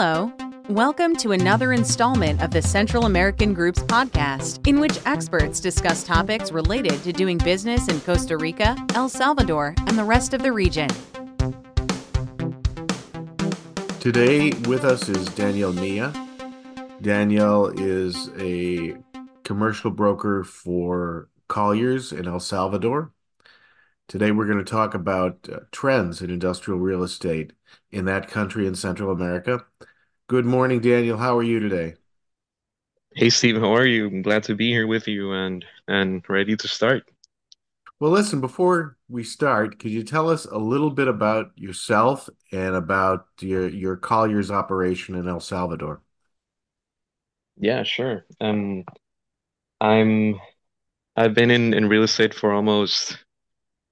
Hello. Welcome to another installment of the Central American Group's podcast, in which experts discuss topics related to doing business in Costa Rica, El Salvador, and the rest of the region. Today with us is Daniel Milla. Daniel is a commercial broker for Colliers in El Salvador. Today we're going to talk about uh, trends in industrial real estate in that country in Central America. Good morning, Daniel. How are you today? Hey Steve, how are you? I'm glad to be here with you and and ready to start. Well, listen, before we start, could you tell us a little bit about yourself and about your your Colliers operation in El Salvador? Yeah, sure. Um, I'm I've been in in real estate for almost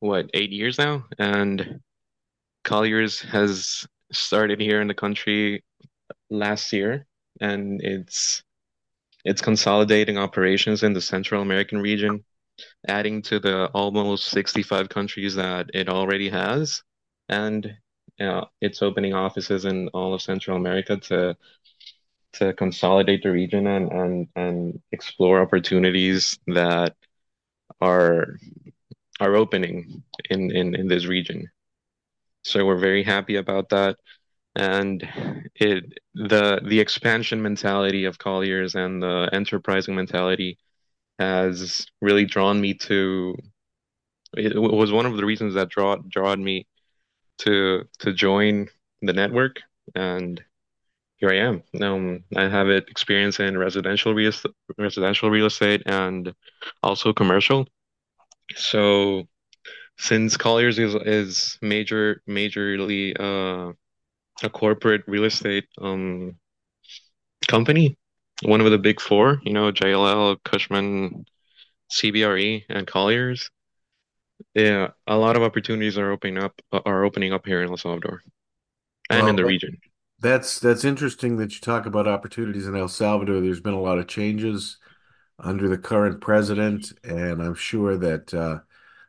what, eight years now, and Colliers has started here in the country last year, and it's it's consolidating operations in the Central American region, adding to the almost 65 countries that it already has, and uh, it's opening offices in all of Central America to to consolidate the region and and and explore opportunities that are are opening in in in this region. So we're very happy about that. And it the the expansion mentality of Colliers and the enterprising mentality has really drawn me to it was one of the reasons that draw drawn me to to join the network and here I am. Um, I have experience in residential real residential real estate and also commercial. So since Colliers is is major majorly uh, a corporate real estate um company, one of the big four, you know, JLL, Cushman, CBRE, and Colliers. Yeah, a lot of opportunities are opening up are opening up here in El Salvador and Well, in the that, region. that's that's interesting that you talk about opportunities in El Salvador. There's been a lot of changes under the current president, and I'm sure that uh,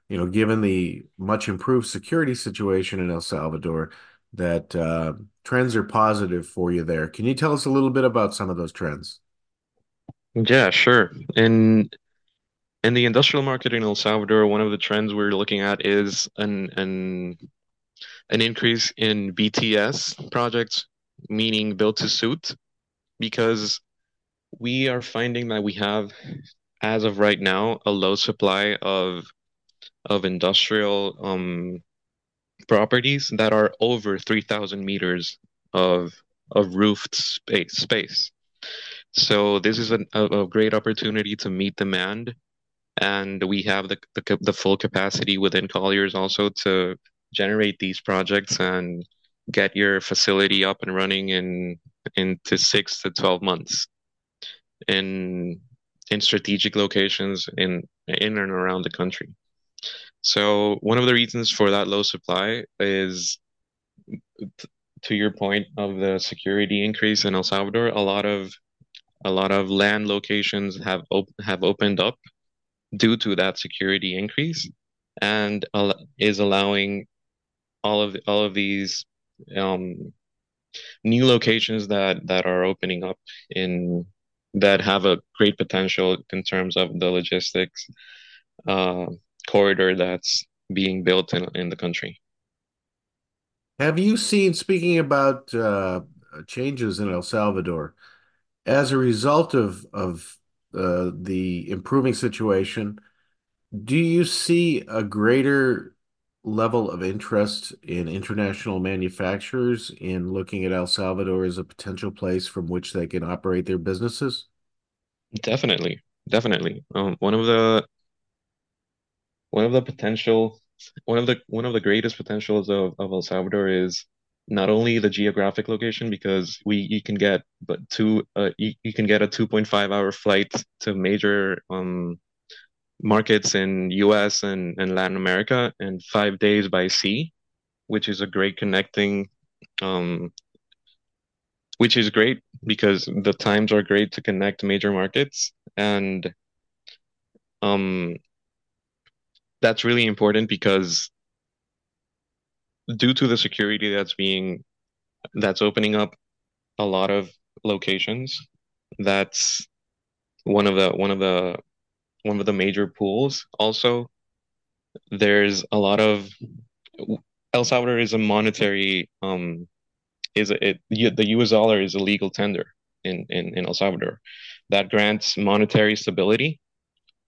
you know, given the much improved security situation in El Salvador, that uh, trends are positive for you there. Can you tell us a little bit about some of those trends? Yeah, sure. In in the industrial market in El Salvador, one of the trends we're looking at is an an an increase in BTS projects, meaning built to suit, because we are finding that we have, as of right now, a low supply of of industrial um properties that are over 3,000 meters of of roofed space space. So this is a, a, great opportunity to meet demand, and we have the, the the full capacity within Colliers also to generate these projects and get your facility up and running in into six to 12 months in in strategic locations in in and around the country. So one of the reasons for that low supply is to your point of the security increase in El Salvador, a lot of a lot of land locations have op have opened up due to that security increase and al is allowing all of all of these um, new locations that that are opening up in that have a great potential in terms of the logistics uh, corridor that's being built in in the country. Have you seen, speaking about uh, changes in El Salvador, as a result of of uh, the improving situation, do you see a greater level of interest in international manufacturers in looking at El Salvador as a potential place from which they can operate their businesses? Definitely, definitely. Um, one of the one of the potential one of the one of the greatest potentials of, of El Salvador is not only the geographic location because we you can get but two uh, you, you can get a 2.5 hour flight to major um markets in US and, and Latin America and five days by sea, which is a great connecting um which is great because the times are great to connect major markets and um that's really important because due to the security that's being that's opening up a lot of locations. That's one of the one of the one of the major pools. Also, there's a lot of El Salvador is a monetary um is it the US dollar is a legal tender in, in, in El Salvador that grants monetary stability.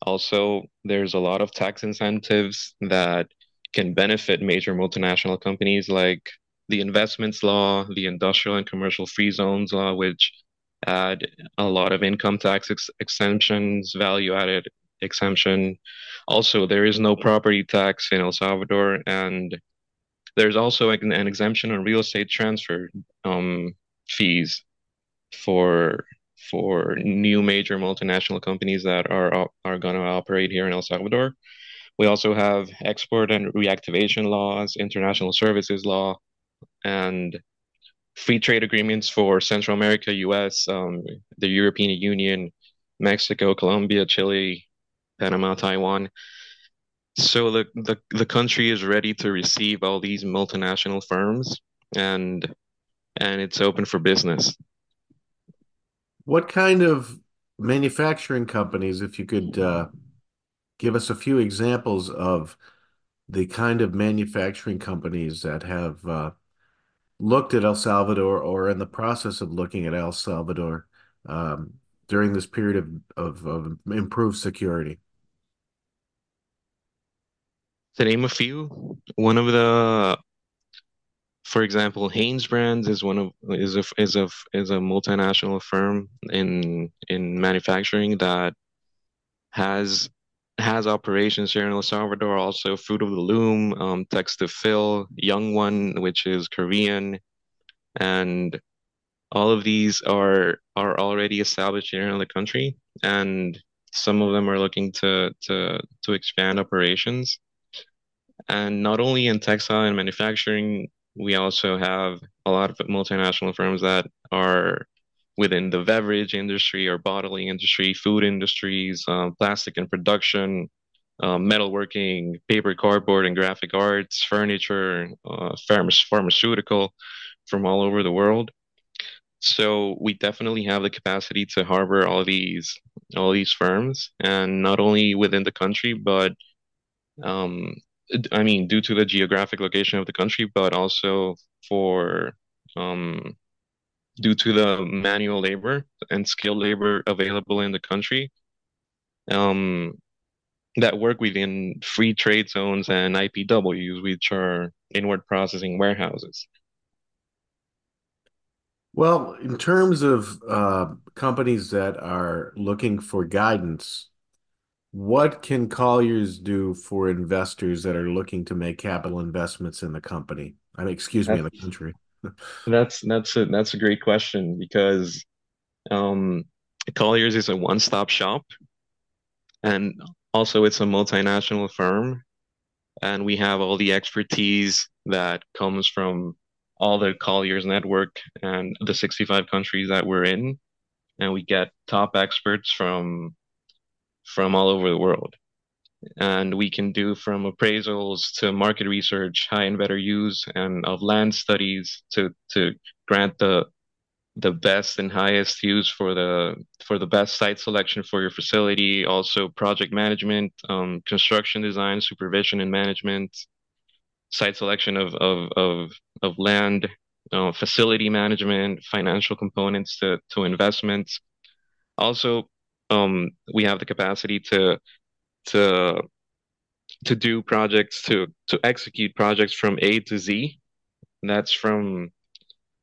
Also, there's a lot of tax incentives that can benefit major multinational companies like the investments law, the industrial and commercial free zones law, which add a lot of income tax ex- exemptions, value added exemption. Also, there is no property tax in El Salvador, and there's also an, an exemption on real estate transfer um, fees for for new major multinational companies that are are going to operate here in El Salvador. We also have export and reactivation laws, international services law, and free trade agreements for Central America, U.S., um, the European Union, Mexico, Colombia, Chile, Panama, Taiwan. So the, the the country is ready to receive all these multinational firms, and and it's open for business. What kind of manufacturing companies, if you could uh, give us a few examples of the kind of manufacturing companies that have uh, looked at El Salvador or in the process of looking at El Salvador um, during this period of, of, of improved security? To name a few, one of the, for example, HanesBrands is one of is a is a is a multinational firm in in manufacturing that has has operations here in El Salvador. Also, Fruit of the Loom, um, Textofil, Young One, which is Korean, and all of these are are already established here in the country, and some of them are looking to to to expand operations. And not only in textile and manufacturing, we also have a lot of multinational firms that are within the beverage industry or bottling industry, food industries, um, plastic and production, um, metalworking, paper, cardboard, and graphic arts, furniture, uh, pharma- pharmaceutical from all over the world. So we definitely have the capacity to harbor all these all these firms, and not only within the country, but um, I mean, due to the geographic location of the country, but also for um, due to the manual labor and skilled labor available in the country um, that work within free trade zones and IPWs, which are inward processing warehouses. Well, in terms of uh, companies that are looking for guidance, what can Colliers do for investors that are looking to make capital investments in the company? I mean, excuse me, in the country. That's that's a that's a great question because um, Colliers is a one-stop shop, and also it's a multinational firm, and we have all the expertise that comes from all the Colliers network and the 65 countries that we're in, and we get top experts from from all over the world and we can do from appraisals to market research, high and better use, and of land studies to to grant the the best and highest use for the for the best site selection for your facility. Also, project management, um, construction design, supervision and management, site selection of of of of land, uh, facility management, financial components to to investments. Also, um, we have the capacity to to to do projects to to execute projects from A to Z. And that's from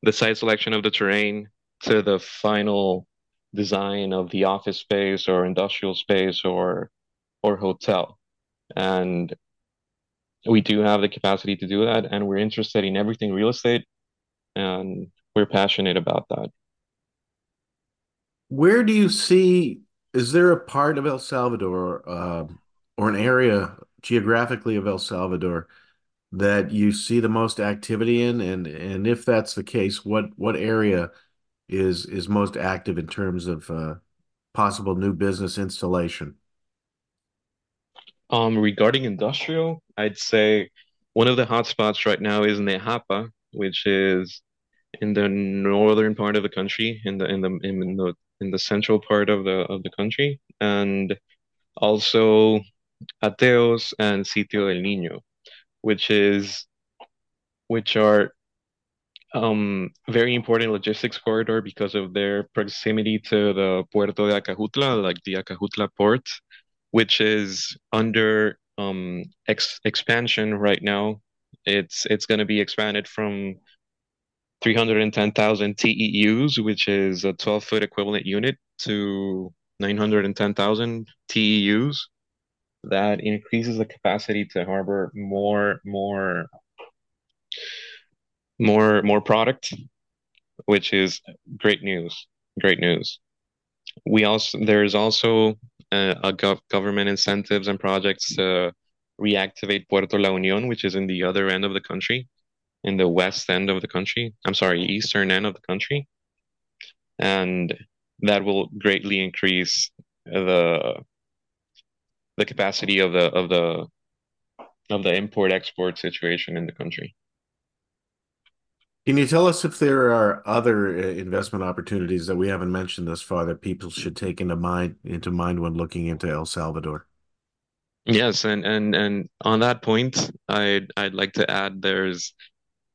the site selection of the terrain to the final design of the office space or industrial space or or hotel. And we do have the capacity to do that and we're interested in everything real estate and we're passionate about that. Where do you see is there a part of El Salvador uh, or an area geographically of El Salvador that you see the most activity in? And and if that's the case, what what area is is most active in terms of uh, possible new business installation? Um, regarding industrial, I'd say one of the hotspots right now is Nejapa, which is in the northern part of the country, in the in the in the in the central part of the of the country, and also Ateos and Sitio del Niño, which is which are um, very important logistics corridor because of their proximity to the Puerto de Acajutla, like the Acajutla port, which is under um, ex expansion right now. It's it's going to be expanded from 310,000 TEUs, which is a 12 foot equivalent unit, to 910,000 TEUs. That increases the capacity to harbor more more more more product, which is great news. Great news. We also there's also uh, a gov government incentives and projects to reactivate Puerto La Unión, which is in the other end of the country, in the west end of the country. I'm sorry, eastern end of the country, and that will greatly increase the the capacity of the of the of the import export situation in the country. Can you tell us if there are other uh, investment opportunities that we haven't mentioned thus far that people should take into mind into mind when looking into El Salvador? Yes, and and and on that point, I'd I'd like to add there's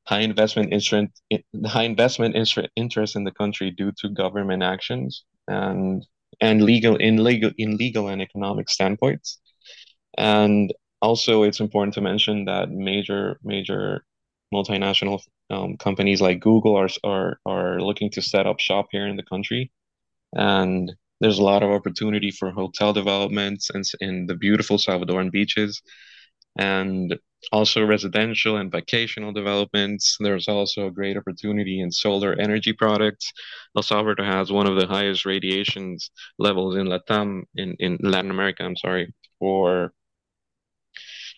high investment interest high investment interest in the country due to government actions and and legal in legal in legal and economic standpoints. And also it's important to mention that major major multinational um, companies like Google are, are are looking to set up shop here in the country, and there's a lot of opportunity for hotel developments and in the beautiful Salvadoran beaches, and also residential and vacational developments. There's also a great opportunity in solar energy products. El Salvador has one of the highest radiations levels in Latam in, in Latin America. I'm sorry for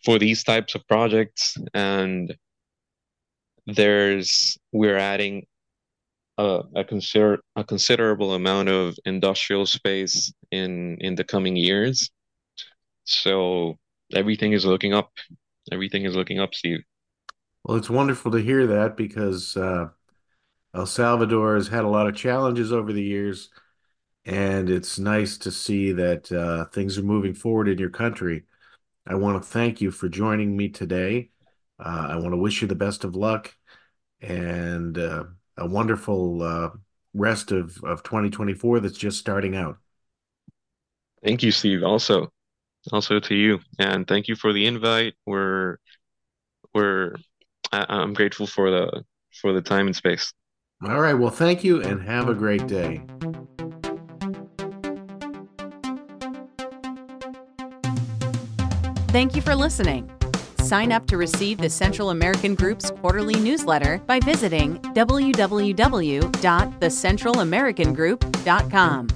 for these types of projects and there's we're adding a, a consider a considerable amount of industrial space in in the coming years. So everything is looking up. Everything is looking up, Steve. Well, it's wonderful to hear that because uh, El Salvador has had a lot of challenges over the years, and it's nice to see that uh, things are moving forward in your country. I want to thank you for joining me today. Uh, I want to wish you the best of luck and uh, a wonderful uh, rest of, of 2024 that's just starting out. Thank you, Steve. Also, also to you, and thank you for the invite. We're we're I, I'm grateful for the for the time and space. All right. Well, thank you, and have a great day. Thank you for listening. Sign up to receive the Central American Group's quarterly newsletter by visiting www.thecentralamericangroup.com.